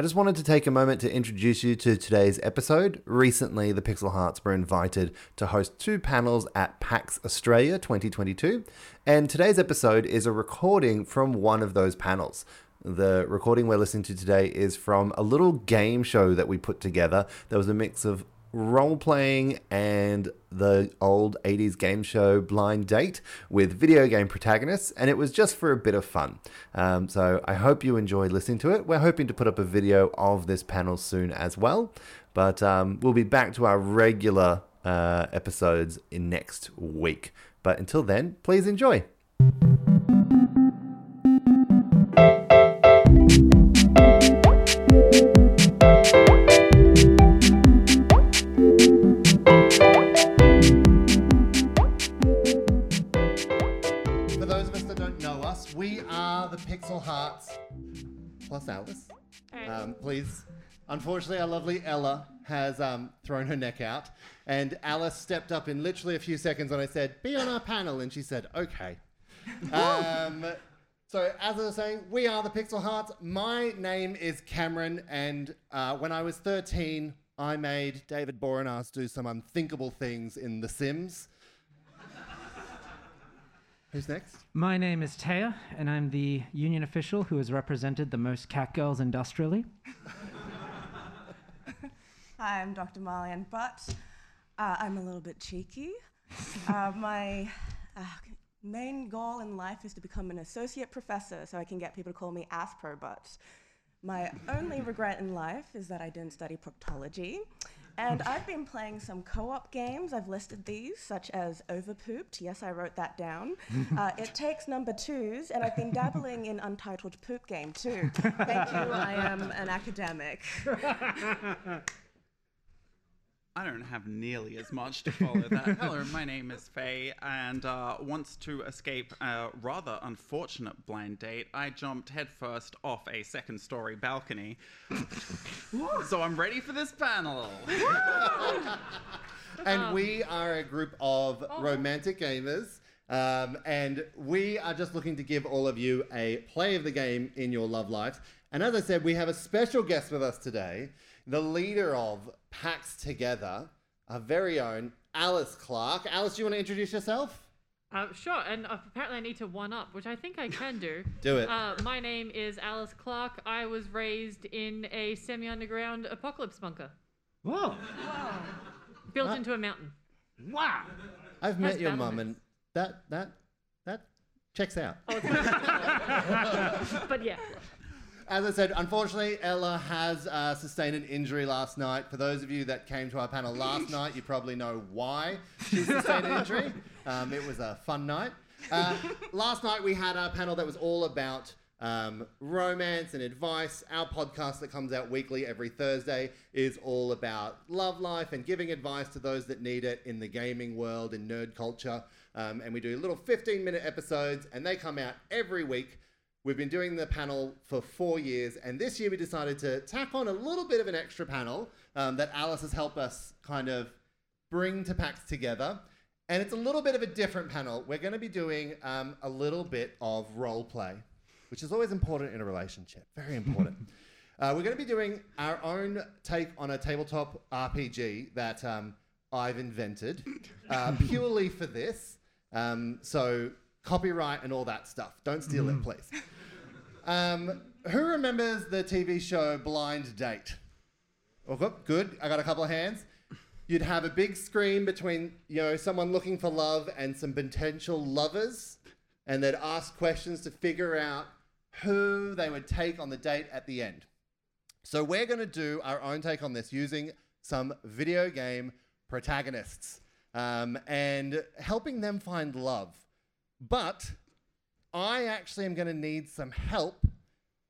I just wanted to take a moment to introduce you to today's episode. Recently, the Pixel Hearts were invited to host two panels at PAX Australia 2022, and today's episode is a recording from one of those panels. The recording we're listening to today is from a little game show that we put together. There was a mix of role playing and the old 80s game show Blind Date with video game protagonists, and it was just for a bit of fun. Um, so I hope you enjoyed listening to it. We're hoping to put up a video of this panel soon as well, but um, we'll be back to our regular uh, episodes in next week. But until then, please enjoy. Plus Alice. Um, please. Unfortunately, our lovely Ella has um, thrown her neck out, and Alice stepped up in literally a few seconds when I said, "Be on our panel," and she said, "Okay." um, so, as I was saying, we are the Pixel Hearts. My name is Cameron, and uh, when I was 13, I made David Boreanaz do some unthinkable things in The Sims. Who's next? My name is Teja, and I'm the union official who has represented the most cat girls industrially. Hi, I'm Dr. Mahli-Ann Butt. Uh, I'm a little bit cheeky. Uh, my uh, main goal in life is to become an associate professor so I can get people to call me Aspro Butt. My only regret in life is that I didn't study proctology. And I've been playing some co op games. I've listed these, such as Overpooped. Yes, I wrote that down. Uh, it takes number twos, and I've been dabbling in Untitled Poop Game too. Thank you, I am an academic. I don't have nearly as much to follow that. Hello, my name is Fae, and uh, once to escape a rather unfortunate blind date, I jumped headfirst off a second story balcony. so I'm ready for this panel. and we are a group of romantic gamers. Um, and we are just looking to give all of you a play of the game in your love life. And as I said, we have a special guest with us today, the leader of PAX Together, our very own Alice Clark. Alice, do you want to introduce yourself? Uh, sure, and uh, apparently I need to one up, which I think I can do. Do it. Uh, my name is Alice Clark. I was raised in a semi underground apocalypse bunker Whoa! Wow. built into a mountain. Wow! I've met That's your bad mum, and that that that checks out. But yeah, As I said, unfortunately, Ella has uh, sustained an injury last night. For those of you that came to our panel last night, you probably know why she sustained an injury. Um, it was a fun night. Uh, last night, we had our panel that was all about um, romance and advice. Our podcast that comes out weekly every Thursday is all about love life and giving advice to those that need it in the gaming world, in nerd culture. Um, and we do little 15 minute episodes, and they come out every week. We've been doing the panel for four years, and this year we decided to tack on a little bit of an extra panel um, that Alice has helped us kind of bring to PAX together. And it's a little bit of a different panel. We're going to be doing um, a little bit of role play, which is always important in a relationship. Very important. uh, we're going to be doing our own take on a tabletop RPG that um, I've invented uh, purely for this. Um, so, copyright and all that stuff. Don't steal it, please. Um, who remembers the TV show Blind Date? Oh, good- good. I got a couple of hands. You'd have a big screen between, you know, someone looking for love and some potential lovers, and they'd ask questions to figure out who they would take on the date at the end. So we're going to do our own take on this using some video game protagonists um, and helping them find love. But I actually am going to need some help.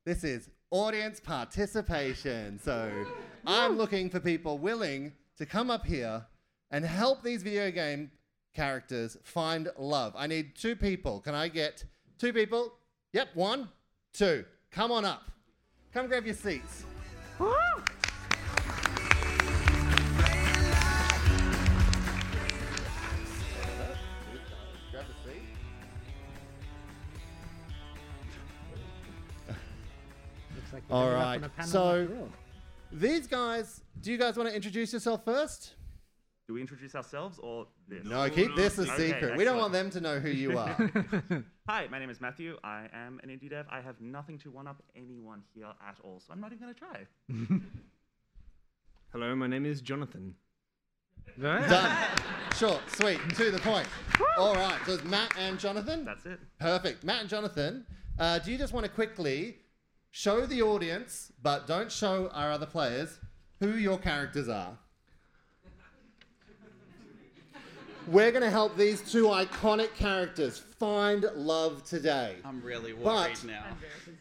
This is audience participation. So I'm looking for people willing to come up here and help these video game characters find love. I need two people. Can I get two people? Yep, one, two. Come on up. Come grab your seats. All ended up right, on a panel so- after all. These guys, do you guys want to introduce yourself first? Do we introduce ourselves or this? No, keep this a Okay, secret. We don't want them to know who you are. Hi, my name is Matthew. I am an indie dev. I have nothing to one up anyone here at all, so I'm not even going to try. Hello, my name is Jonathan. Done. Sure, sweet, to the point. All right, so it's Matt and Jonathan. That's it. Perfect. Matt and Jonathan, uh, do you just want to quickly show the audience, but don't show our other players, who your characters are? We're going to help these two iconic characters find love today. I'm really worried But- now.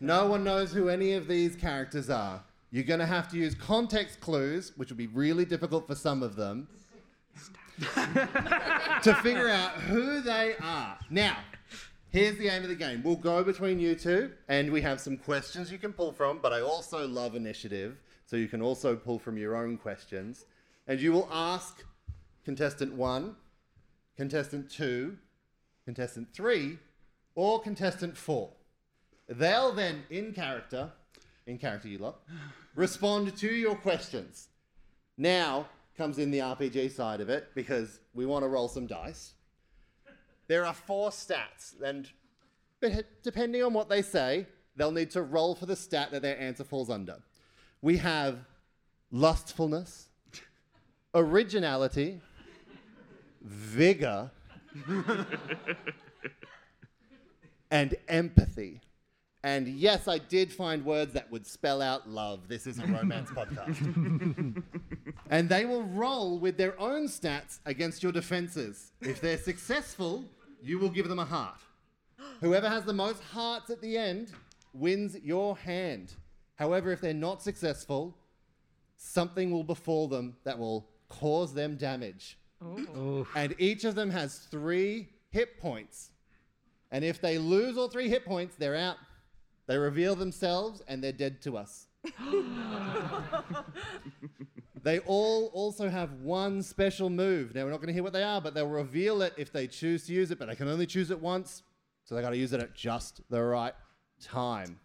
No one knows who any of these characters are. You're going to have to use context clues, which will be really difficult for some of them, to figure out who they are. Now, here's the aim of the game. We'll go between you two, and we have some questions you can pull from, but I also love initiative, so you can also pull from your own questions. And you will ask contestant one, contestant two, contestant three, or contestant four. They'll then, in character, in character you lot, respond to your questions. Now comes in the RPG side of it because we want to roll some dice. There are four stats, and depending on what they say, they'll need to roll for the stat that their answer falls under. We have lustfulness, originality, vigor, and empathy. And yes, I did find words that would spell out love. This is a romance podcast. and they will roll with their own stats against your defenses. If they're successful, you will give them a heart. Whoever has the most hearts at the end wins your hand. However, if they're not successful, something will befall them that will cause them damage. Oh, And each of them has three hit points. And if they lose all three hit points, they're out. They reveal themselves and they're dead to us. they all also have one special move. Now, we're not going to hear what they are, but they'll reveal it if they choose to use it, but they can only choose it once. So they got to use it at just the right time.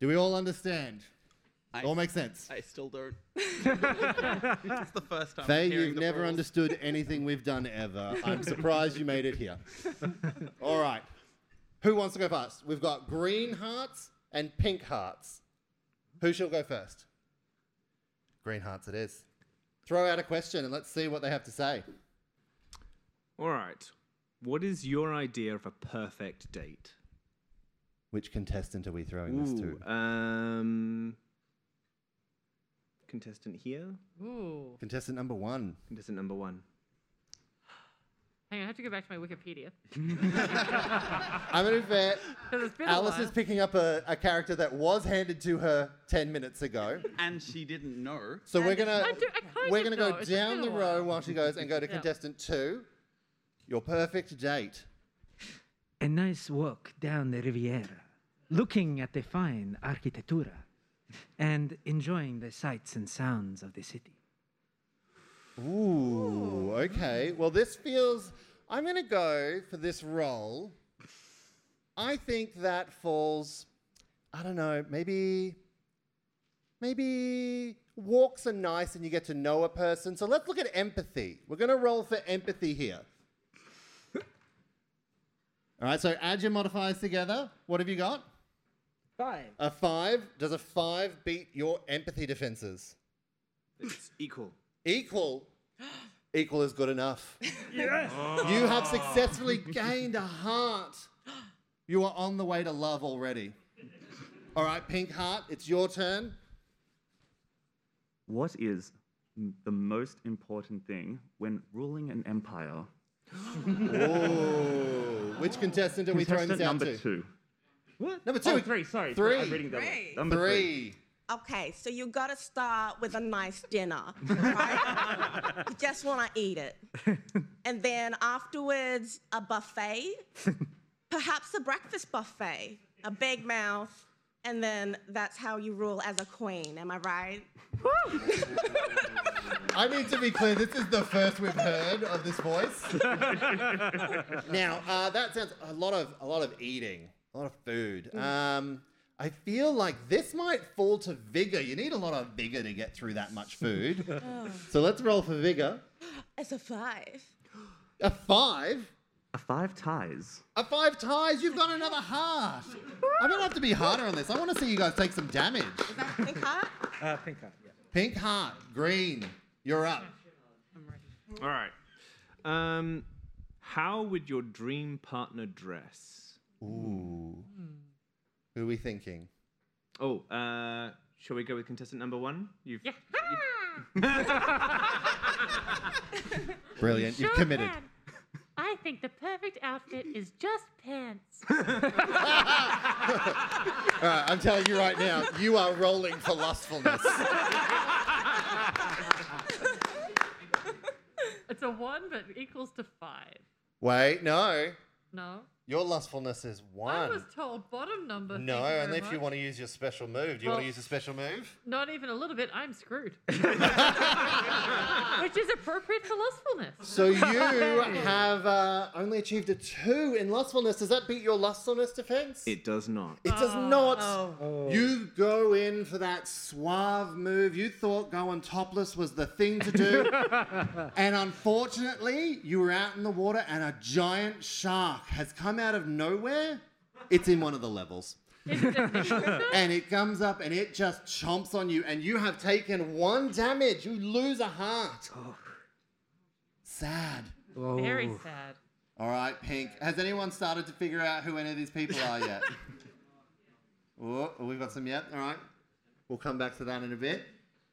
Do we all understand? I, all makes sense. I still don't. it's the first time. Fae, you've the never rules. understood anything we've done ever. I'm surprised you made it here. All right. Who wants to go first? We've got green hearts and pink hearts. Who shall go first? Green hearts it is. Throw out a question and let's see what they have to say. All right. What is your idea of a perfect date? Which contestant are we throwing this to? Um, contestant here. Ooh. Contestant number one. Contestant number one. Hang on, I have to go back to my Wikipedia. I'm going to bet 'Cause it's been Alice while. is picking up a, a character that was handed to her 10 minutes ago. And she didn't know. So we're gonna I do- I kind we're of gonna know. go It's down been the a row while. while she goes and go to Yeah. contestant two. Your perfect date. a nice walk down the Riviera, looking at the fine architectura and enjoying the sights and sounds of the city. Ooh, okay. Well, this feels. I'm gonna go for this role. I think that falls. I don't know. Maybe. Maybe walks are nice and you get to know a person. So let's look at empathy. We're gonna roll for empathy here. All right. So add your modifiers together. What have you got? Five. A five. Does a five beat your empathy defenses? It's equal. Equal. Equal is good enough. Yes. You have successfully gained a heart. You are on the way to love already. All right, Pink Heart, it's your turn. What is m- the most important thing when ruling an empire? Ooh. Which contestant are we throwing Contestant this out to? number to? two. What? Number two. Oh, three, sorry. Three. I'm reading that. Three. Number three. Three. Okay, so you gotta start with a nice dinner, right? you just wanna eat it. And then afterwards, a buffet, perhaps a breakfast buffet, a big mouth, and then that's how you rule as a queen, am I right? I need to be clear. This is the first we've heard of this voice. now, uh, that sounds a lot of a lot of eating, a lot of food. Um, I feel like this might fall to vigor. You need a lot of vigor to get through that much food. so let's roll for vigor. It's a five. A five. A five ties. A five ties. You've got another heart. I'm gonna have to be harder on this. I want to see you guys take some damage. Is that pink heart? Uh, pink heart, yeah. Pink heart, green. You're up. All right. Um, how would your dream partner dress? Ooh. Who are we thinking? Oh, uh, shall we go with contestant number one? You've Yeah. Brilliant. You've Sure committed. can. I think the perfect outfit is just pants. All right, I'm telling you right now, you are rolling for lustfulness. It's a one, but equals to five. Wait, no. No. Your lustfulness is one. I was told bottom number. No, thank you very only if you much. want to use your special move. Do you want Well- to use a special move? Not even a little bit. I'm screwed. Which is appropriate for lustfulness. So you have uh, only achieved a two in lustfulness. Does that beat your lustfulness defense? It does not. It does not. You go in for that suave move. You thought going topless was the thing to do. and unfortunately, you were out in the water and a giant shark has come out of nowhere. It's in one of the levels. and it comes up and it just chomps on you, and you have taken one damage. You lose a heart. Sad. Very oh. sad. All right, Pink. Has anyone started to figure out who any of these people are yet? oh, we've got some yet. All right. We'll come back to that in a bit.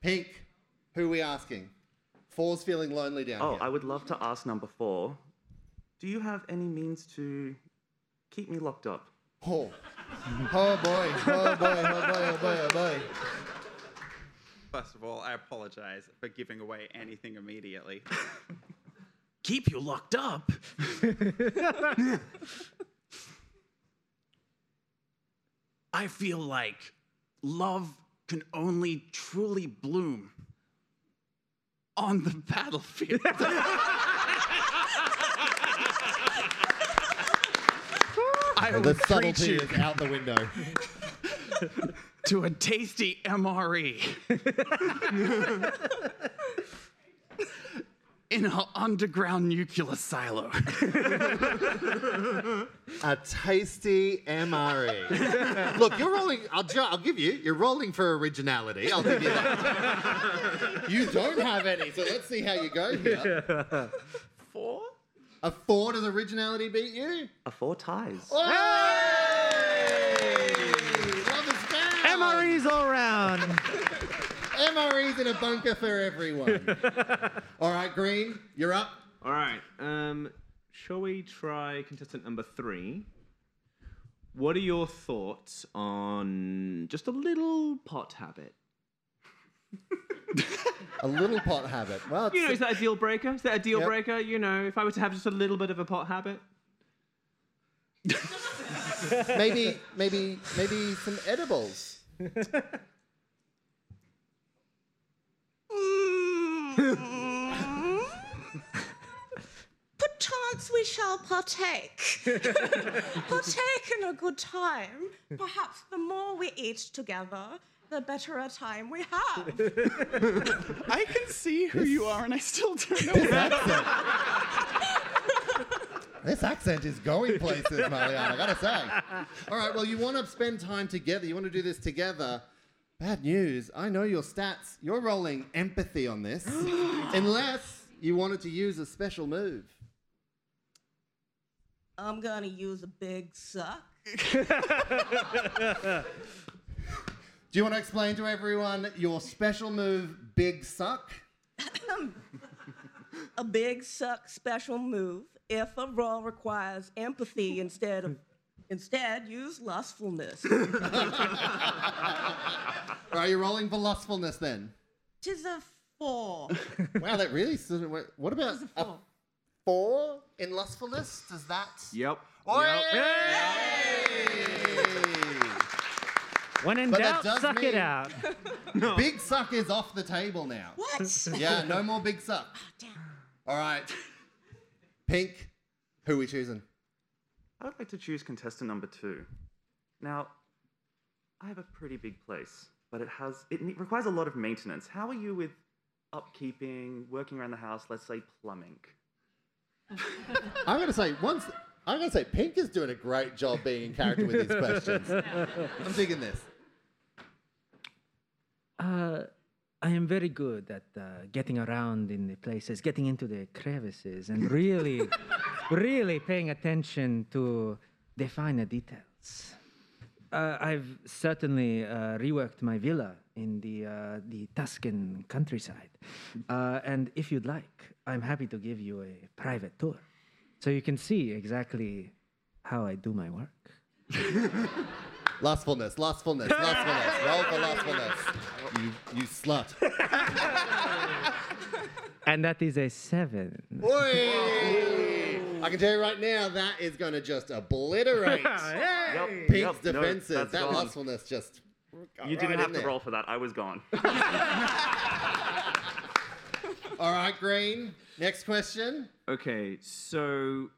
Pink, who are we asking? Four's feeling lonely down Oh, here. Oh, I would love to ask number four. Do you have any means to keep me locked up? Oh. oh boy, oh boy, oh boy, oh boy, oh boy. First of all, I apologize for giving away anything immediately. Keep you locked up. I feel like love can only truly bloom on the battlefield. I the would treat subtlety you is out the window. to a tasty MRE in an underground nuclear silo. A tasty MRE. Look, you're rolling. I'll, ju- I'll give you. You're rolling for originality. I'll give you that. you don't have any, so let's see how you go here. Four? A four does originality beat you? A four ties. Oh! Hey! Love is found. MREs all round. MRE's in a bunker for everyone. All right, Green, you're up. All right. Um, shall we try contestant number three? What are your thoughts on just a little pot habit? A little pot habit. Well, You know, is that a deal breaker? Is that a deal Yep. breaker? You know, if I were to have just a little bit of a pot habit. maybe, maybe, maybe some edibles. Perchance we shall partake. partake in a good time. Perhaps the more we eat together, the better a time we have. I can see who you are, and I still don't know. This accent. this accent is going places, Mahli-Ann. I gotta say. All right. Well, you want to spend time together. You want to do this together. Bad news. I know your stats. You're rolling empathy on this, unless you wanted to use a special move. I'm gonna use a big suck. Do you want to explain to everyone your special move, Big Suck? A big suck special move if a roll requires empathy instead of Instead, use lustfulness. Are you rolling for lustfulness then? Tis a four. Wow, that really. sort of went- What about Tis a a four. four in lustfulness? Does that? Yep. Oi! When in But that doubt, does suck it mean- out. Big suck is off the table now. What? Yeah, no more big suck. Oh, Damn. All right. Pink, who are we choosing? I would like to choose contestant number two. Now, I have a pretty big place, but it has it requires a lot of maintenance. How are you with upkeeping, working around the house? Let's say plumbing. I'm gonna say once. I'm gonna say Pink is doing a great job being in character with these questions. I'm digging this. Uh, I am very good at uh, getting around in the places, getting into the crevices, and really, really paying attention to the finer details. Uh, I've certainly uh, reworked my villa in the uh, the Tuscan countryside, uh, and if you'd like, I'm happy to give you a private tour, so you can see exactly how I do my work. Lustfulness, lustfulness, lustfulness. Roll for lustfulness. You, you slut. And that is a seven. Oi! I can tell you right now, that is going to just obliterate Yep. Pink's yep, defenses. that's that gone. lustfulness just. You right didn't in have to there. roll for that. I was gone. All right, Green. Next question. Okay, so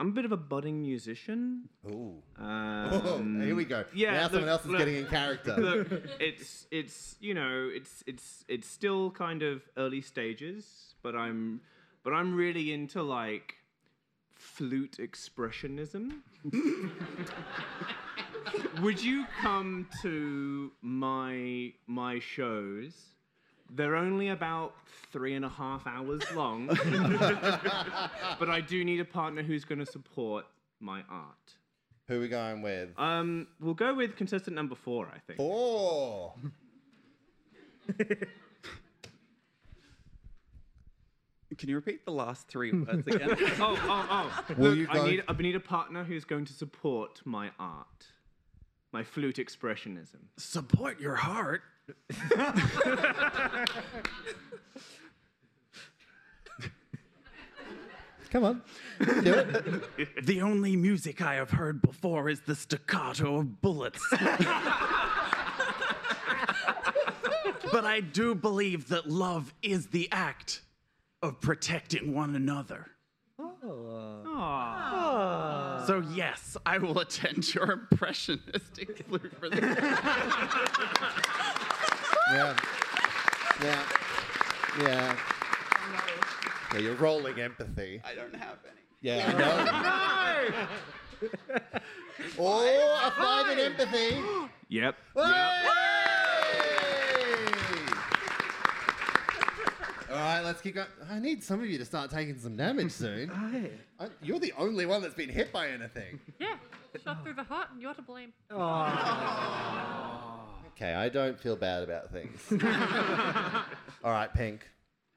I'm a bit of a budding musician. Ooh. Um, here we go. Yeah, now someone else is look- getting in character. Look, it's it's you know it's it's it's still kind of early stages, but I'm but I'm really into like flute expressionism. Would you come to my my shows? They're only about three and a half hours long, but I do need a partner who's going to support my art. Who are we going with? Um, we'll go with contestant number four, I think. Four. Can you repeat the last three words again? oh, oh, oh. Will Look, you I go- need I need a partner who's going to support my art, my flute expressionism. Support your heart. Come on. Do it. The only music I have heard before is the staccato of bullets. but I do believe that love is the act of protecting one another. Oh, aww. So, yes, I will attend your impressionistic flute for this. Yeah. Yeah. Yeah. Yeah, you're rolling empathy. I don't have any. Yeah, I know. oh, a five in empathy. Yep. Hey! All right, let's keep going. I need some of you to start taking some damage soon. I- You're the only one that's been hit by anything. Yeah, shot through the heart, and you're to blame. Okay, I don't feel bad about things. All right, Pink.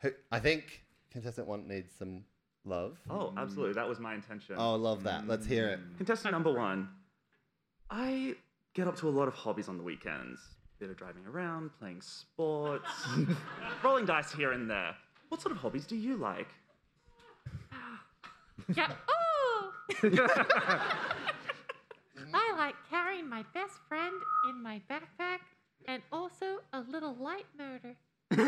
Who, I think contestant one needs some love. oh, absolutely. That was my intention. Oh, love that. Let's hear it. Mm. Contestant number one. I get up to a lot of hobbies on the weekends. Bit of driving around, playing sports, rolling dice here and there. What sort of hobbies do you like? Yeah. Oh! I like carrying my best friend in my backpack and also a little light murder. and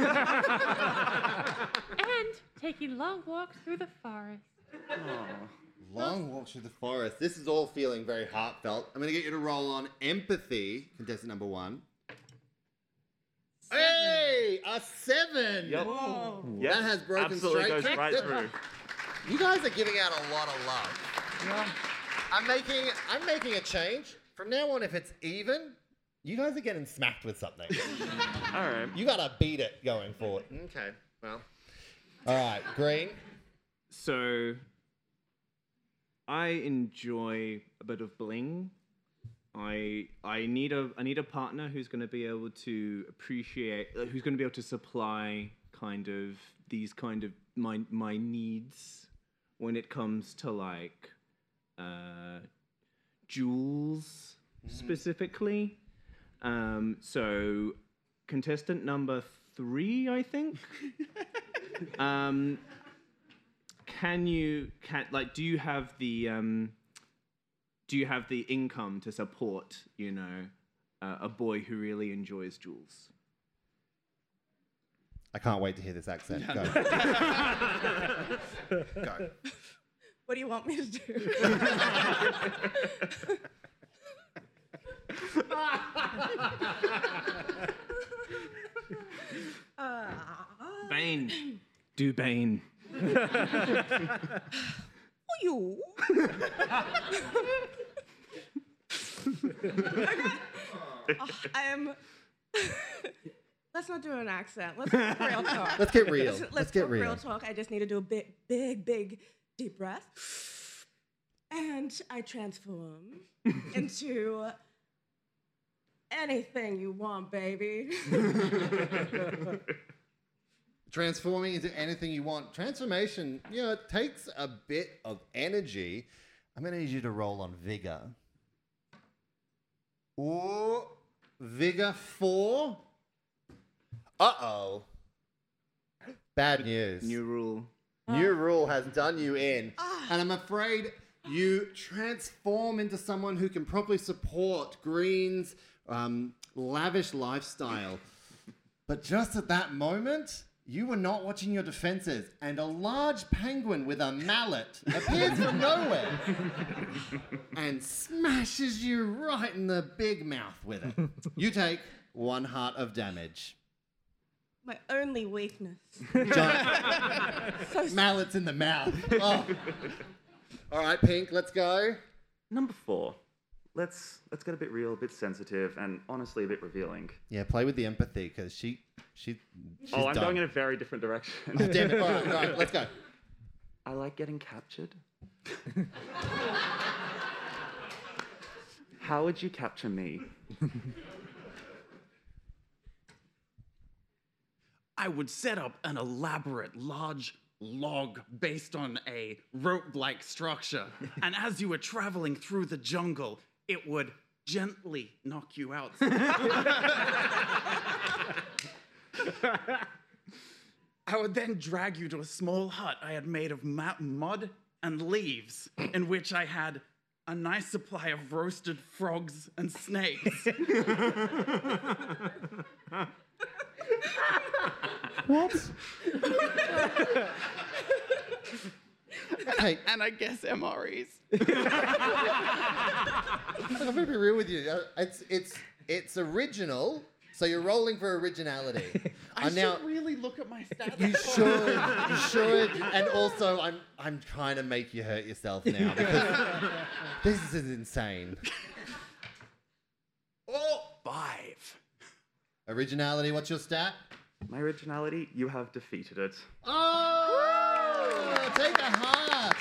taking long walks through the forest. Long walk through the forest. This is all feeling very heartfelt. I'm going to get you to roll on empathy, contestant number one. Hey, a seven. Yep. That has broken absolutely straight goes right through. You guys are giving out a lot of love. I'm making I'm making a change. From now on, if it's even, you guys are getting smacked with something. All right. you gotta beat it going forward. Okay. Well. All right, Green. So I enjoy a bit of bling. I I need a I need a partner who's going to be able to appreciate uh, who's going to be able to supply kind of these kind of my my needs when it comes to like uh jewels specifically. Um, so, contestant number three, I think. um, can you can like do you have the um, do you have the income to support you know uh, a boy who really enjoys jewels? I can't wait to hear this accent. Go. Go. What do you want me to do? uh, Bane, do Bane. you. Oh, I am. Let's not do an accent. Let's get real talk. Let's get real. Let's, Let's get talk real. real. talk. I just need to do a big, big, big, deep breath, and I transform into anything you want, baby. Transforming into anything you want. Transformation, you know, it takes a bit of energy. I'm going to need you to roll on vigor. Ooh, vigor four. Uh oh. Bad news. New rule. New rule has done you in. And I'm afraid you transform into someone who can properly support Green's um, lavish lifestyle. But just at that moment, you were not watching your defenses, and a large penguin with a mallet appears from nowhere and smashes you right in the big mouth with it. You take one heart of damage. My only weakness. Giant mallets in the mouth. Oh. All right, Pink, let's go. Number four. Let's let's get a bit real, a bit sensitive, and honestly a bit revealing. Yeah, play with the empathy because she, she. She's oh, I'm done. going in a very different direction. Oh, damn it! All right, all right, let's go. I like getting captured. How would you capture me? I would set up an elaborate large log based on a rope like structure. and as you were traveling through the jungle, it would gently knock you out. I would then drag you to a small hut I had made of ma- mud and leaves, in which I had a nice supply of roasted frogs and snakes. What? hey, and I guess MREs. I'm gonna be real with you. Uh, It's it's it's original, so you're rolling for originality. I I'm now. should really look at my stats. You should, you should, and also I'm I'm trying to make you hurt yourself now because this is insane. Oh, five. Originality, what's your stat? My originality, you have defeated it. Oh, take a heart.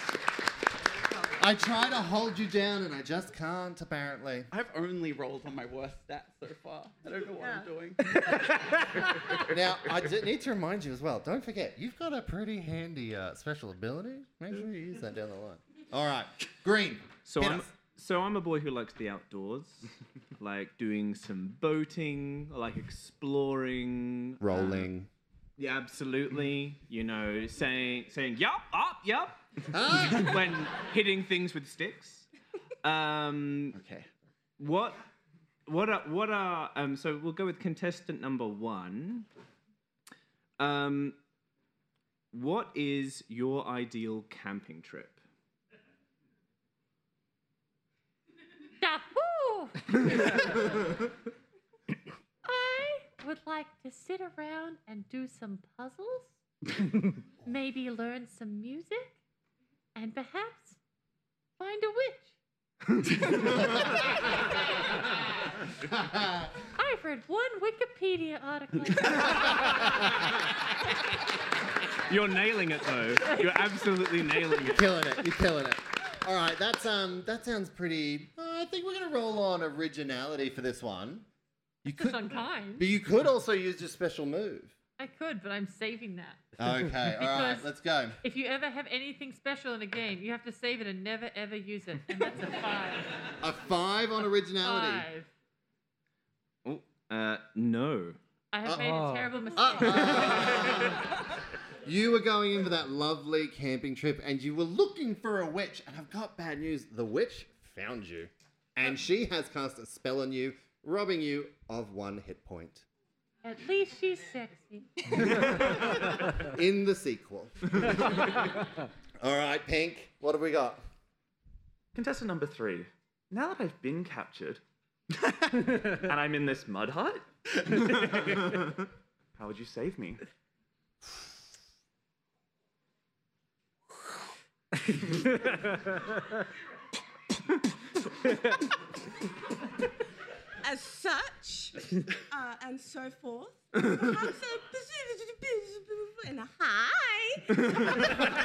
I try to hold you down and I just can't, apparently. I've only rolled on my worst stats so far. I don't know what I'm doing. Now, I d- need to remind you as well. Don't forget, you've got a pretty handy uh, special ability. Make sure you use that down the line. All right, Green. So hit I'm us. so I'm a boy who likes the outdoors, like doing some boating, like exploring, uh, rolling. yeah, absolutely. You know, saying saying yup, up, yup, Ah! when hitting things with sticks. Um, okay. What what are what are um? So we'll go with contestant number one. Um, what is your ideal camping trip? Yahoo! I would like to sit around and do some puzzles, maybe learn some music, and perhaps find a witch. I've read one Wikipedia article. You're nailing it though. You're absolutely nailing it. killing it. You're killing it. All right, that's um, that sounds pretty. Uh, I think we're gonna roll on originality for this one. You That's could, unkind. but you could also use your special move. I could, but I'm saving that. Okay, all right, let's go. If you ever have anything special in a game, you have to save it and never ever use it. And that's a five. A five on originality. Five. Oh, uh, no. I have made Uh-oh. a terrible mistake. You were going in for that lovely camping trip and you were looking for a witch. And I've got bad news. The witch found you. And she has cast a spell on you, robbing you of one hit point. At least she's sexy. In the sequel. All right, Pink, what have we got? Contestant number three. Now that I've been captured and I'm in this mud hut, how would you save me? As such, uh, and so forth. Perhaps a and a hi.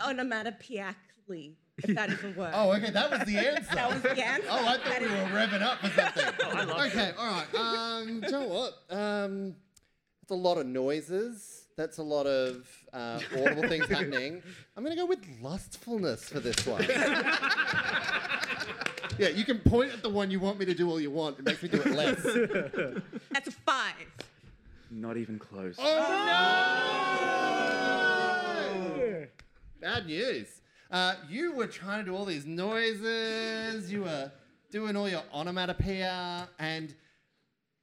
Onomatopoeically, if that is a word. Oh, okay, that was the answer. That was the answer. Oh, I thought That we is- were revving up for something. okay, all right. Um, do you know what? Um, it's a lot of noises. That's a lot of uh, audible things happening. I'm going to go with lustfulness for this one. yeah, you can point at the one you want me to do all you want. It makes me do it less. That's a five. Not even close. Oh, no! Bad news. Uh, you were trying to do all these noises. You were doing all your onomatopoeia. And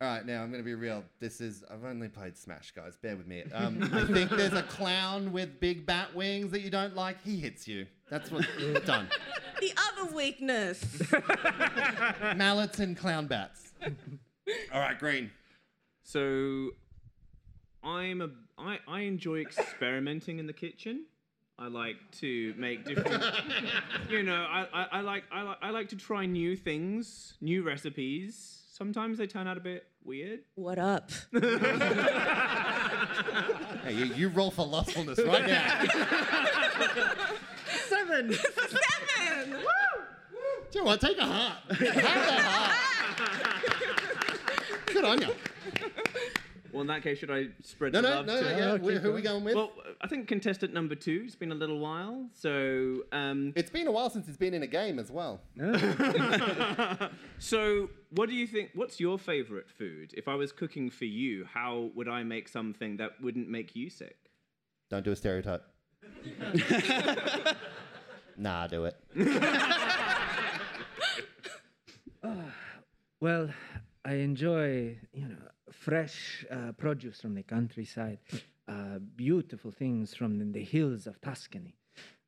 all right, now I'm going to be real. This is I've only played Smash, guys. Bear with me. Um, I think there's a clown with big bat wings that you don't like. He hits you. That's what done. The other weakness. Mallets and clown bats. All right, Green. So, I'm a I, I enjoy experimenting in the kitchen. I like to make different. you know, I, I, I like I like I like to try new things, new recipes. Sometimes they turn out a bit weird. What up? Hey, you, you roll for lustfulness right now. Seven. Seven. Woo! Do you know what? Take a heart. Have that heart. Good on you. Well, in that case, should I spread No, the no, love no, to? no. Yeah. Okay, Who are we going with? Well, I think contestant number two. It's been a little while, so um, It's been a while since it's been in a game as well. so what do you think? What's your favorite food? If I was cooking for you, how would I make something that wouldn't make you sick? Don't do a stereotype. nah, do it. Well, I enjoy, you know, fresh uh, produce from the countryside, uh, beautiful things from the, hills of Tuscany.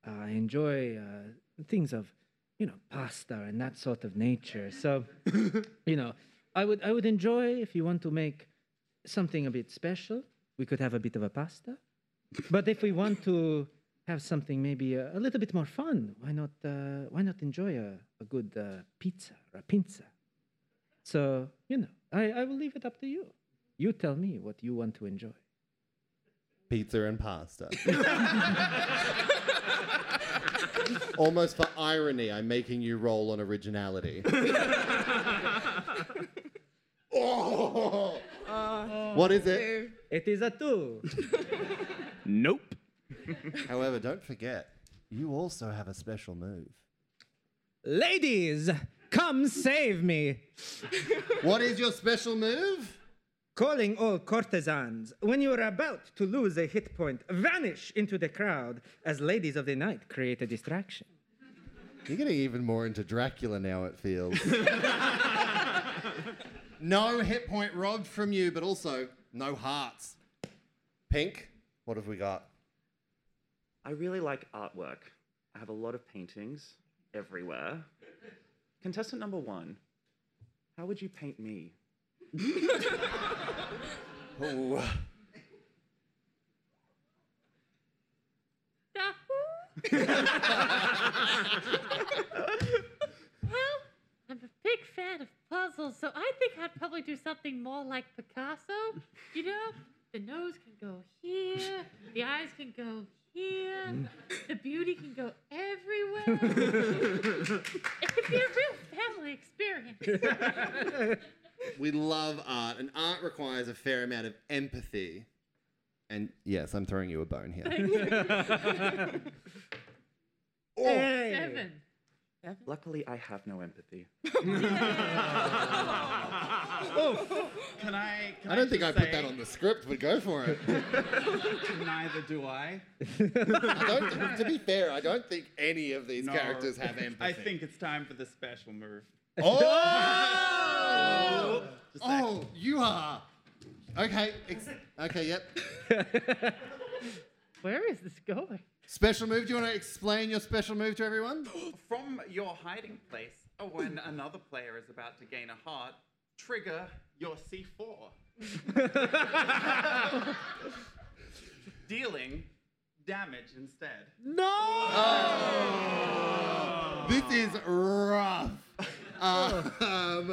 Uh, I enjoy things of, you know, pasta and that sort of nature. So, you know, I would I would enjoy if you want to make something a bit special. We could have a bit of a pasta. But if we want to have something maybe a, a little bit more fun, why not? Uh, why not enjoy a, a good uh, pizza or a pinza? So, you know, I, I will leave it up to you. You tell me what you want to enjoy. Pizza and pasta. Almost for irony, I'm making you roll on originality. oh! what is it? Uh, it is a two. Nope. However, don't forget, you also have a special move. Ladies, come save me. What is your special move? Calling all courtesans. When you are about to lose a hit point, vanish into the crowd as ladies of the night create a distraction. You're getting even more into Dracula now, it feels. no hit point robbed from you, but also no hearts. Pink, what have we got? I really like artwork. I have a lot of paintings everywhere. Contestant number one, how would you paint me? Ooh. well, I'm a big fan of puzzles, so I think I'd probably do something more like Picasso. You know, the nose can go here, the eyes can go here. Mm. The beauty can go everywhere. it can be a real family experience. We love art, and art requires a fair amount of empathy. And yes, I'm throwing you a bone here. Seven. Oh. Luckily, I have no empathy. Can I? Can I don't think I just put that on the script, but go for it. Neither do I. I don't, to be fair, I don't think any of these No. characters have empathy. I think it's time for the special move. Oh! oh, you are. Okay. Ex- okay. Yep. Where is this going? Special move. Do you want to explain your special move to everyone? From your hiding place, uh, when another player is about to gain a heart, trigger your C4. Dealing damage instead. No! This is rough. Um,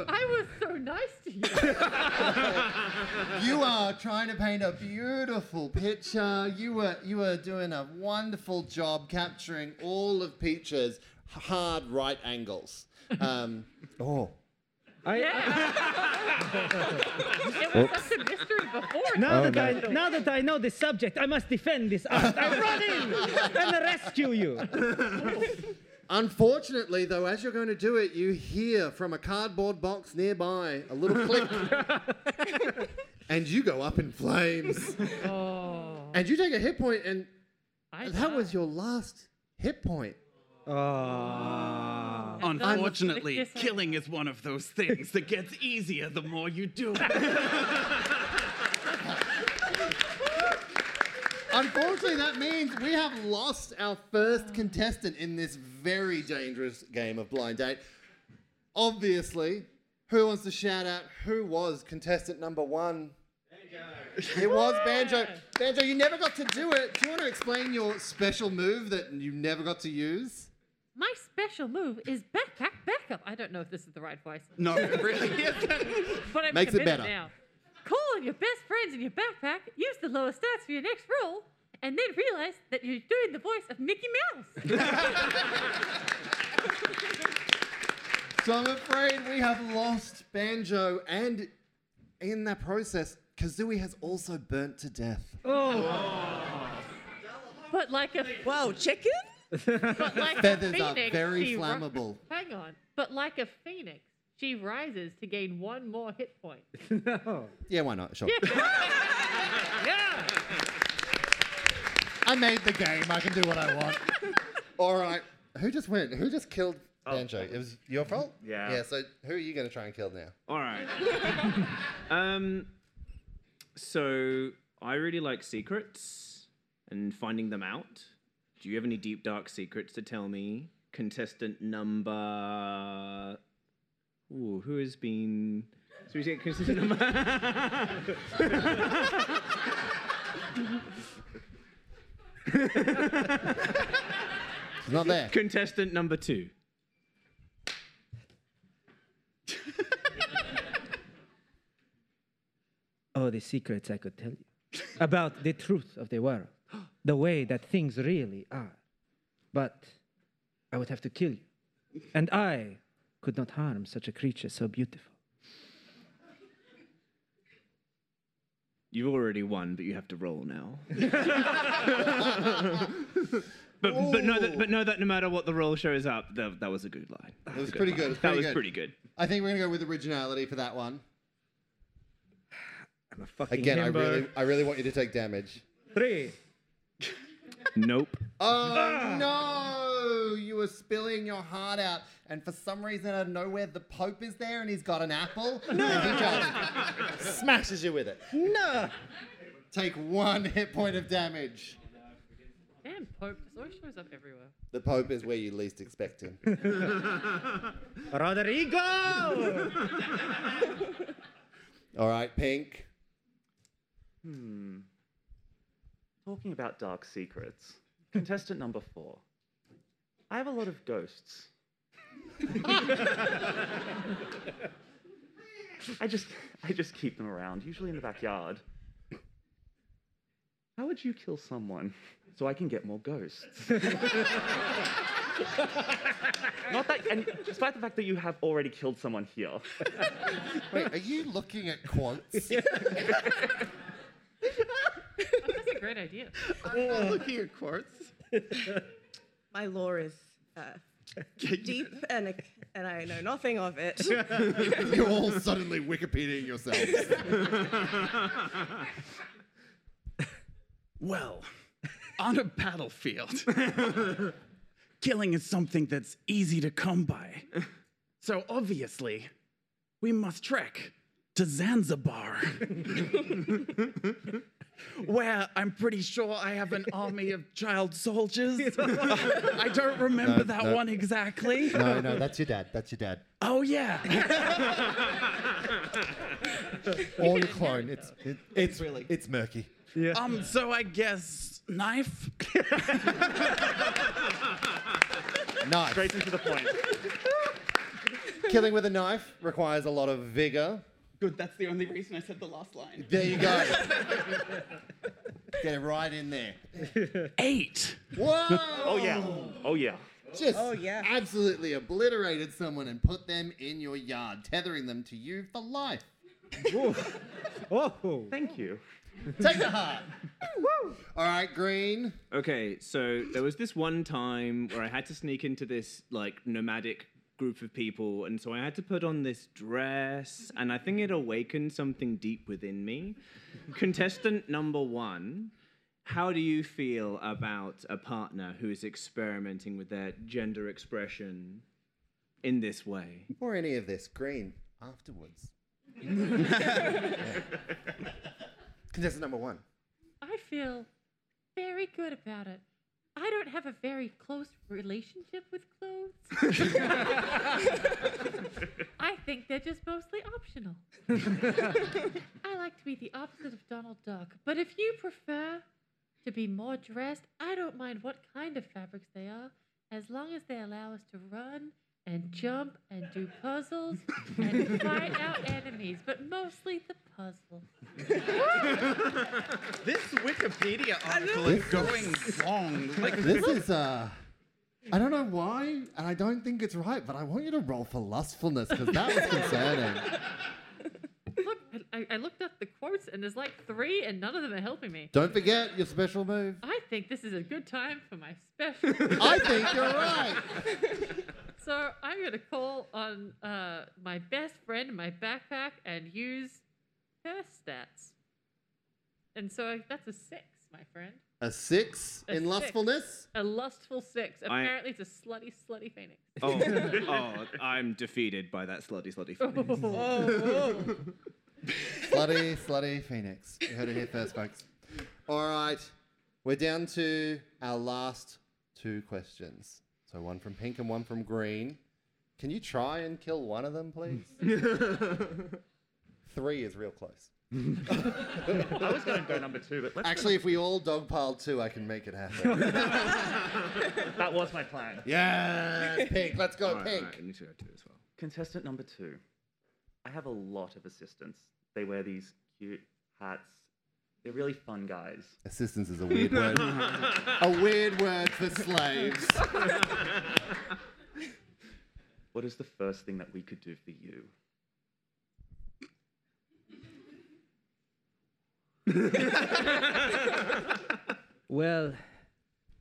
I was so nice to you. you are trying to paint a beautiful picture. You were you were doing a wonderful job capturing all of Peach's hard right angles. Um, oh. it was such a mystery before. Now Oh, that no. I now that I know this subject, I must defend this art. I run in and rescue you. Unfortunately, though, as you're going to do it, you hear from a cardboard box nearby a little click. and you go up in flames. Oh, And you take a hit point, and I that was your last hit point. Oh. Unfortunately, This- this- killing is one of those things that gets easier the more you do it. Unfortunately, that means we have lost our first contestant in this very dangerous game of blind date. Obviously, who wants to shout out who was contestant number one? It was Banjo. Banjo, you never got to do it. Do you want to explain your special move that you never got to use? My special move is backpack backup. I don't know if this is the right voice, No, it really isn't. but I'm Makes it committed better. now. Call on your best friends in your backpack, use the lowest stats for your next roll, and then realize that you're doing the voice of Mickey Mouse. So I'm afraid we have lost Banjo, and in that process, Kazooie has also burnt to death. oh But like a Whoa, chicken? but like Feathers a are phoenix, very she ri- flammable. Hang on. But like a phoenix, she rises to gain one more hit point. No. Yeah, why not? Sure. Yeah. I made the game. I can do what I want. All right. Who just went? Who just killed Banjo? It was your fault. Yeah. Yeah. So who are you going to try and kill now? All right. um, so I really like secrets and finding them out. Do you have any deep dark secrets to tell me? Contestant number. Ooh, who has been? So we say contestant number. He's not there. contestant number two. Oh, the secrets I could tell you about the truth of the world, the way that things really are. But I would have to kill you, and I could not harm such a creature so beautiful. You've already won, but you have to roll now. but but know that but know that no matter what the roll shows up, that, that was a good line. That It was pretty line. good. it was That pretty was good. pretty good. I think we're going to go with originality for that one. I'm a fucking Again, I himbo. really, I really want you to take damage. Three. Nope. Oh no! You were spilling your heart out, and for some reason out of nowhere, the Pope is there, and he's got an apple, and he just smashes you with it. No. Take one hit point of damage. Damn, Pope just always shows up everywhere. The Pope is where you least expect him. Rodrigo. All right, Pink. Hmm. Talking about dark secrets, contestant number four. I have a lot of ghosts. I just, I just keep them around, usually in the backyard. How would would you kill someone so I can get more ghosts? Not that, and despite the fact that you have already killed someone here. Wait, are you looking at quotes? That's a great idea. I'm looking at quotes. My lore is uh, deep and, and I know nothing of it. You're all suddenly Wikipediaing yourselves. Well, on a battlefield, killing is something that's easy to come by. So obviously, we must trek to Zanzibar. Where I'm pretty sure I have an army of child soldiers. I don't remember No, that no. one exactly. no, no, that's your dad. That's your dad. Oh, yeah. Or your clone. It's it, it's really it's murky. Um, so I guess knife? Knife. Straight into the point. Killing with a knife requires a lot of vigor. Good, that's the only reason I said the last line. There you go. Get it right in there. Eight. Whoa! Oh yeah. Oh yeah. Just Oh, yeah. absolutely obliterated someone and put them in your yard, tethering them to you for life. Oh, Thank you. Take the heart. All right, Green. Okay, so there was this one time where I had to sneak into this like nomadic group of people, and so I had to put on this dress, and I think it awakened something deep within me. Contestant number one, how do you feel about a partner who is experimenting with their gender expression in this way? Or any of this, Green. Afterwards. Contestant number one. I feel very good about it. I don't have a very close relationship with clothes. I think they're just mostly optional. I like to be the opposite of Donald Duck, but if you prefer to be more dressed, I don't mind what kind of fabrics they are, as long as they allow us to run and jump and do puzzles and fight our enemies, but mostly the puzzles. This Wikipedia article is going long. Like, This is uh I don't know why, and I don't think it's right, but I want you to roll for lustfulness because that was concerning. Look, I- I, I looked up the quotes and there's like three, and none of them are helping me. Don't forget your special move. I think this is a good time for my special. I think you're right. So I'm gonna call on uh, my best friend in my backpack and use her stats. And so that's a six, my friend. A six A in six. lustfulness. A lustful six. I- Apparently, it's a slutty, slutty phoenix. Oh, oh, I'm defeated by that slutty, slutty. feeling. slutty, slutty phoenix. You heard it here first, folks. All right, we're down to our last two questions. So one from pink and one from green. Can you try and kill one of them, please? Three is real close. I was going to go number two, but let's Actually, if we all dogpile two, I can make it happen. that was my plan. yeah, pink. Let's go, Alright, pink. alright, I need to go two as well. Contestant number two. I have a lot of assistants. They wear these cute hats. They're really fun guys. Assistance is a weird word. a weird word for slaves. What is the first thing that we could do for you? well,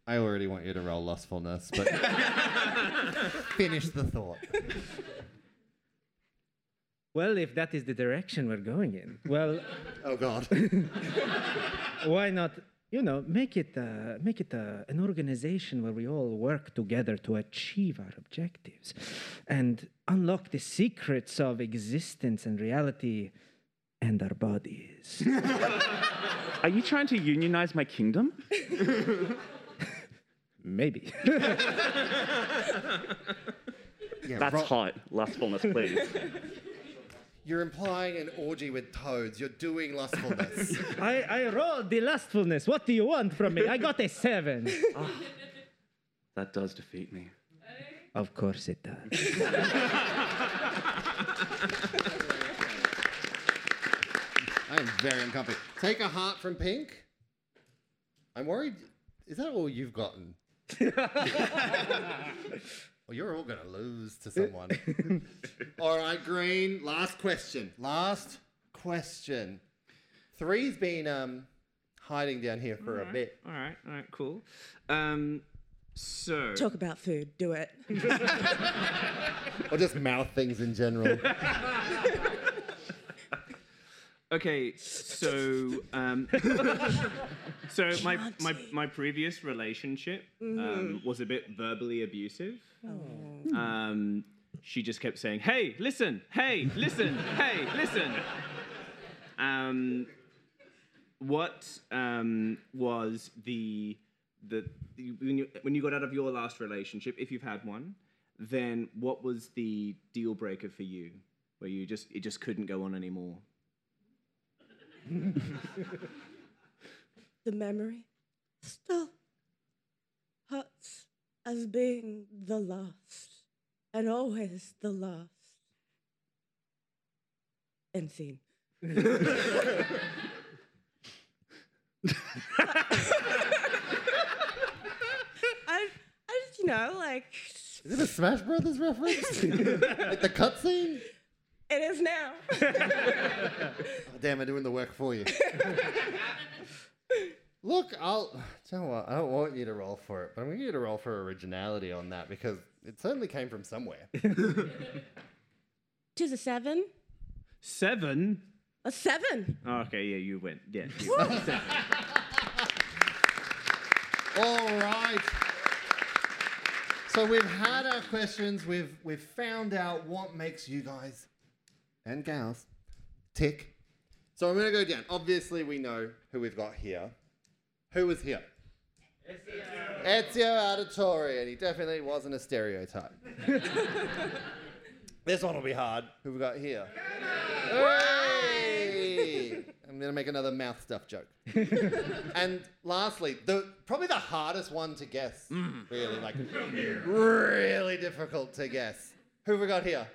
I already want you to roll lustfulness, but finish the thought. Well, if that is the direction we're going in, well, Oh God. why not? You know, make it uh, make it uh, an organization where we all work together to achieve our objectives, and unlock the secrets of existence and reality, and our bodies. Are you trying to unionize my kingdom? Maybe. Yeah, That's ro- hot. Lustfulness, please. You're implying an orgy with toads. You're doing lustfulness. I, I rolled the lustfulness. What do you want from me? I got a seven. that does defeat me. Of course it does. I am very uncomfortable. Take a heart from pink. I'm worried. Is that all you've gotten? well, you're all gonna lose to someone. all right, Green. Last question. Last question. Three's been um hiding down here for a bit. All right, all right, cool. Um, so Talk about food. Do it. Or just mouth things in general. Okay, so um, so my, my my previous relationship um, was a bit verbally abusive. Um, she just kept saying, "Hey, listen! Hey, listen! hey, listen!" Um, what um, was the the, the when you when you got out of your last relationship, if you've had one, then what was the deal breaker for you, where you just it just couldn't go on anymore? The memory still hurts as being the last, and always the last. End scene. I, I just, you know, like, Is it a Smash Brothers reference? like the cutscene? it is now. Oh, damn, I'm doing the work for you. Look, I'll tell you what, I don't want you to roll for it, but I'm going to get you to roll for originality on that because it certainly came from somewhere. Tis a seven. Seven. A seven. Oh, okay, yeah, you win. Yeah. you- All right. So we've had our questions. We've we've found out what makes you guys and gals tick. So I'm going to go down. Obviously, we know who we've got here. Who was here? Ezio Ezio Auditore, and he definitely wasn't a stereotype. this one will be hard. Who we got here? Hey! I'm gonna make another mouth stuff joke. and lastly, the probably the hardest one to guess. Mm. Really, like really difficult to guess. Who we got here?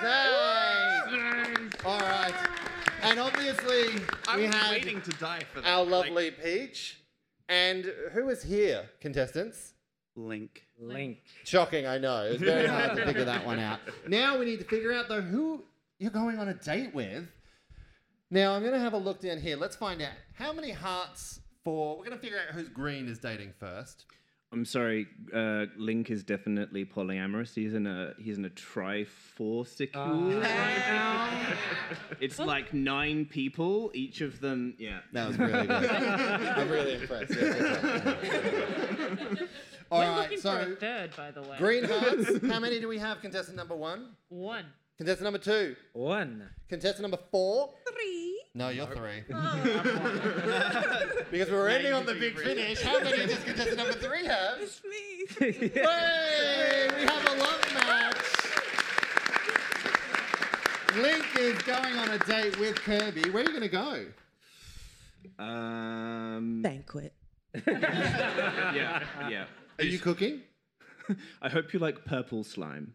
Snake. All right. And obviously, I we was had waiting to die for that. our like, lovely Peach. And who is here, contestants? Link. Link. Shocking, I know. It was very hard to figure that one out. Now we need to figure out though who you're going on a date with. Now I'm gonna have a look down here. Let's find out how many hearts for. We're gonna figure out who's green is dating first. I'm sorry, uh, Link is definitely polyamorous. He's in a he's in a triforsicule right now. It's like nine people, each of them. Yeah. That was really good. I'm really impressed. Yeah, good job. All We're right, looking for a so third, by the way. green hearts. How many do we have? Contestant number one. One. Contestant number two. One. Contestant number four. Three. No, you're three. because we were ending on the big finish. How many does contestant number three have? It's me. Hey, we have a love match. Link is going on a date with Kirby. Where are you going to go? Um. Banquet. Yeah. Yeah. Are you cooking? I hope you like purple slime.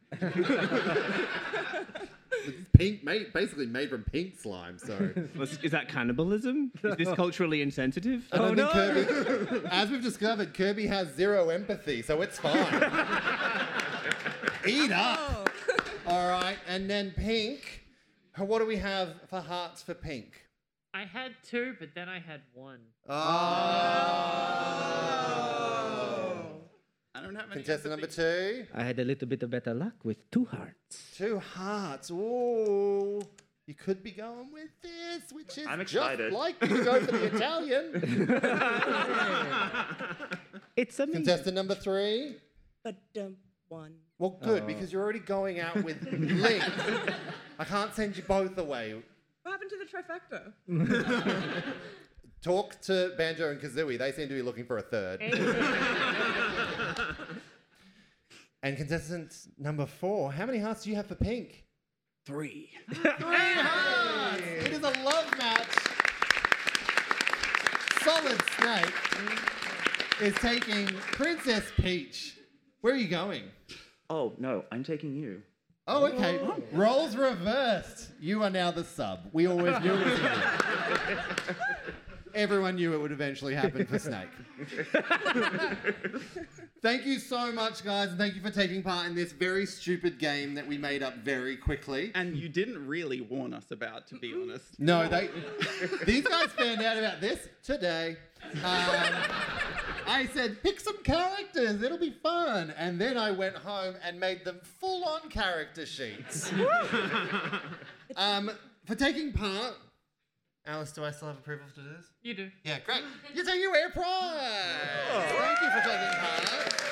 It's pink, made, basically made from pink slime. So Is that cannibalism? Is this culturally insensitive? I don't oh, think Kirby. As we've discovered, Kirby has zero empathy, so it's fine. Eat up. Oh. All right, and then pink. What do we have for hearts for pink? I had two, but then I had one. Oh. I don't have any. Contestant number two. I had a little bit of better luck with two hearts. Two hearts. Ooh. You could be going with this, which is I'm just like you go for the Italian. It's a. Contestant number three. But um, one. Well, good, because you're already going out with Link. I can't send you both away. What happened to the trifecta? Talk to Banjo and Kazooie. They seem to be looking for a third. And contestant number four, how many hearts do you have for pink? Three. Three hearts! It is a love match. Solid Snake is taking Princess Peach. Where are you going? Oh no, I'm taking you. Oh, okay. Roles reversed. You are now the sub. We always knew it was you. everyone knew it would eventually happen for Snake. thank you so much, guys, and thank you for taking part in this very stupid game that we made up very quickly. And you didn't really warn us about, to be honest. No, they. these guys found out about this today. Um, I said, pick some characters, it'll be fun. And then I went home and made them full on character sheets. um, for taking part, Alice, do I still have approval to do this? You do. Yeah, great. You're taking away a prize. Thank you for taking part.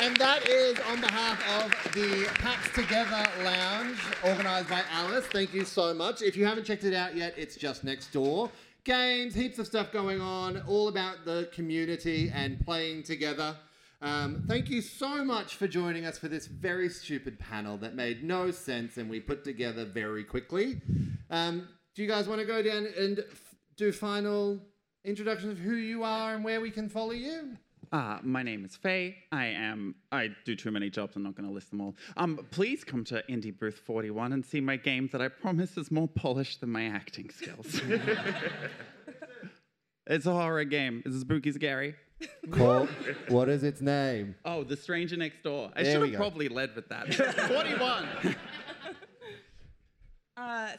And that is on behalf of the PAX Together Lounge, organised by Alice. Thank you so much. If you haven't checked it out yet, it's just next door. Games, heaps of stuff going on, all about the community and playing together. Um, thank you so much for joining us for this very stupid panel that made no sense and we put together very quickly. Um, do you guys want to go down and f- do final introductions of who you are and where we can follow you? Uh, my name is Fae. I am. I do too many jobs. I'm not going to list them all. Um, please come to Indie Booth 41 and see my game that I promise is more polished than my acting skills. it's a horror game. It's spooky, scary. Call. what is its name? Oh, The Stranger Next Door. I There should we have go. probably led with that. 41. Uh,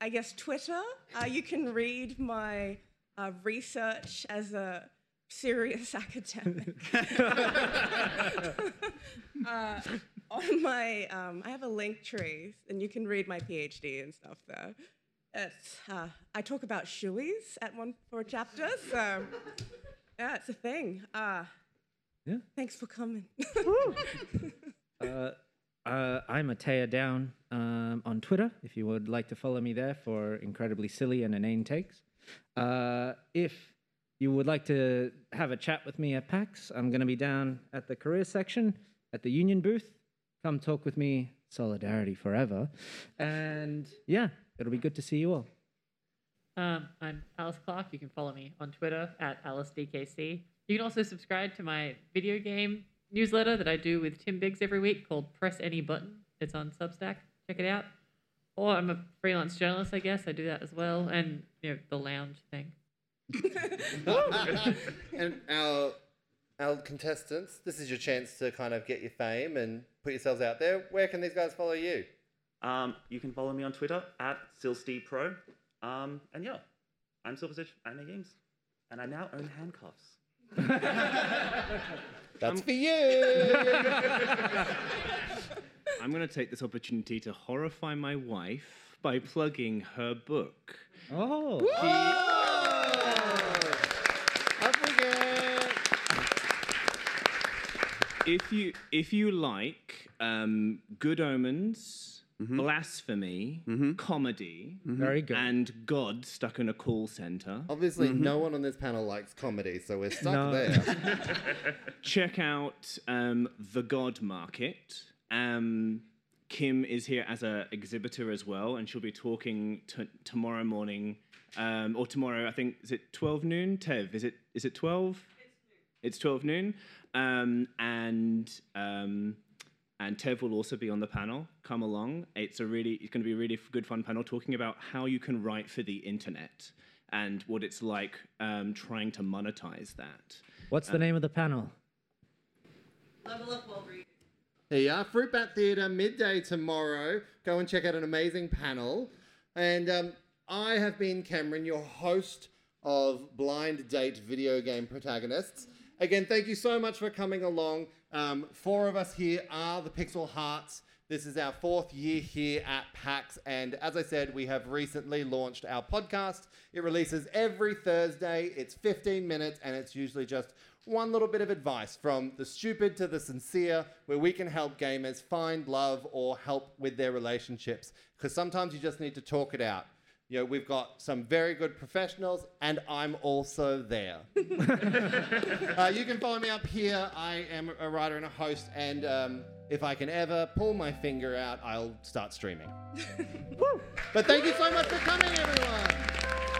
I guess Twitter. Uh, you can read my uh, research as a serious academic. uh, on my, um, I have a link tree, and you can read my PhD and stuff there. It's, uh, I talk about shoeies at one for a chapter, so yeah, it's a thing. Uh, Yeah. Thanks for coming. Uh, uh, I'm Atea Down um, on Twitter. If you would like to follow me there for incredibly silly and inane takes. Uh, if you would like to have a chat with me at PAX, I'm going to be down at the career section at the Union booth. Come talk with me. Solidarity forever. And yeah, it'll be good to see you all. Um, I'm Alice Clark. You can follow me on Twitter at AliceDKC. You can also subscribe to my video game newsletter that I do with Tim Biggs every week called Press Any Button. It's on Substack. Check it out. Or I'm a freelance journalist, I guess. I do that as well. And, you know, the lounge thing. and our our contestants, this is your chance to kind of get your fame and put yourselves out there. Where can these guys follow you? Um, you can follow me on Twitter at SilStevePro. Um, and yeah, I'm Silverstitch Anime Games. And I now own handcuffs. That's for you. I'm going to take this opportunity to horrify my wife by plugging her book. Oh. If you if you like um, Good Omens, blasphemy, comedy, Very good. and God stuck in a call center, Obviously, no one on this panel likes comedy, so we're stuck No. there. check out um, the God Market. Um, Kim is here as an exhibitor as well, and she'll be talking t- tomorrow morning, um, or tomorrow. I think is it twelve noon? Tev, is it is it twelve? It's twelve noon, um, and um, and Tev will also be on the panel. Come along. It's a really it's going to be a really f- good fun panel talking about how you can write for the internet and what it's like um, trying to monetize that. What's the name of the panel? Level up while reading. There you are, Fruit Bat Theatre, midday tomorrow. Go and check out an amazing panel. And um, I have been Cameron, your host of Blind Date video game protagonists. Again, thank you so much for coming along. Um, four of us here are the Pixel Hearts. This is our fourth year here at PAX, and as I said, we have recently launched our podcast. It releases every Thursday. It's 15 minutes, and it's usually just one little bit of advice from the stupid to the sincere, where we can help gamers find love or help with their relationships. Because sometimes you just need to talk it out. You know, we've got some very good professionals, and I'm also there. uh, you can follow me up here. I am a writer and a host, and um, if I can ever pull my finger out, I'll start streaming. but thank you so much for coming, everyone.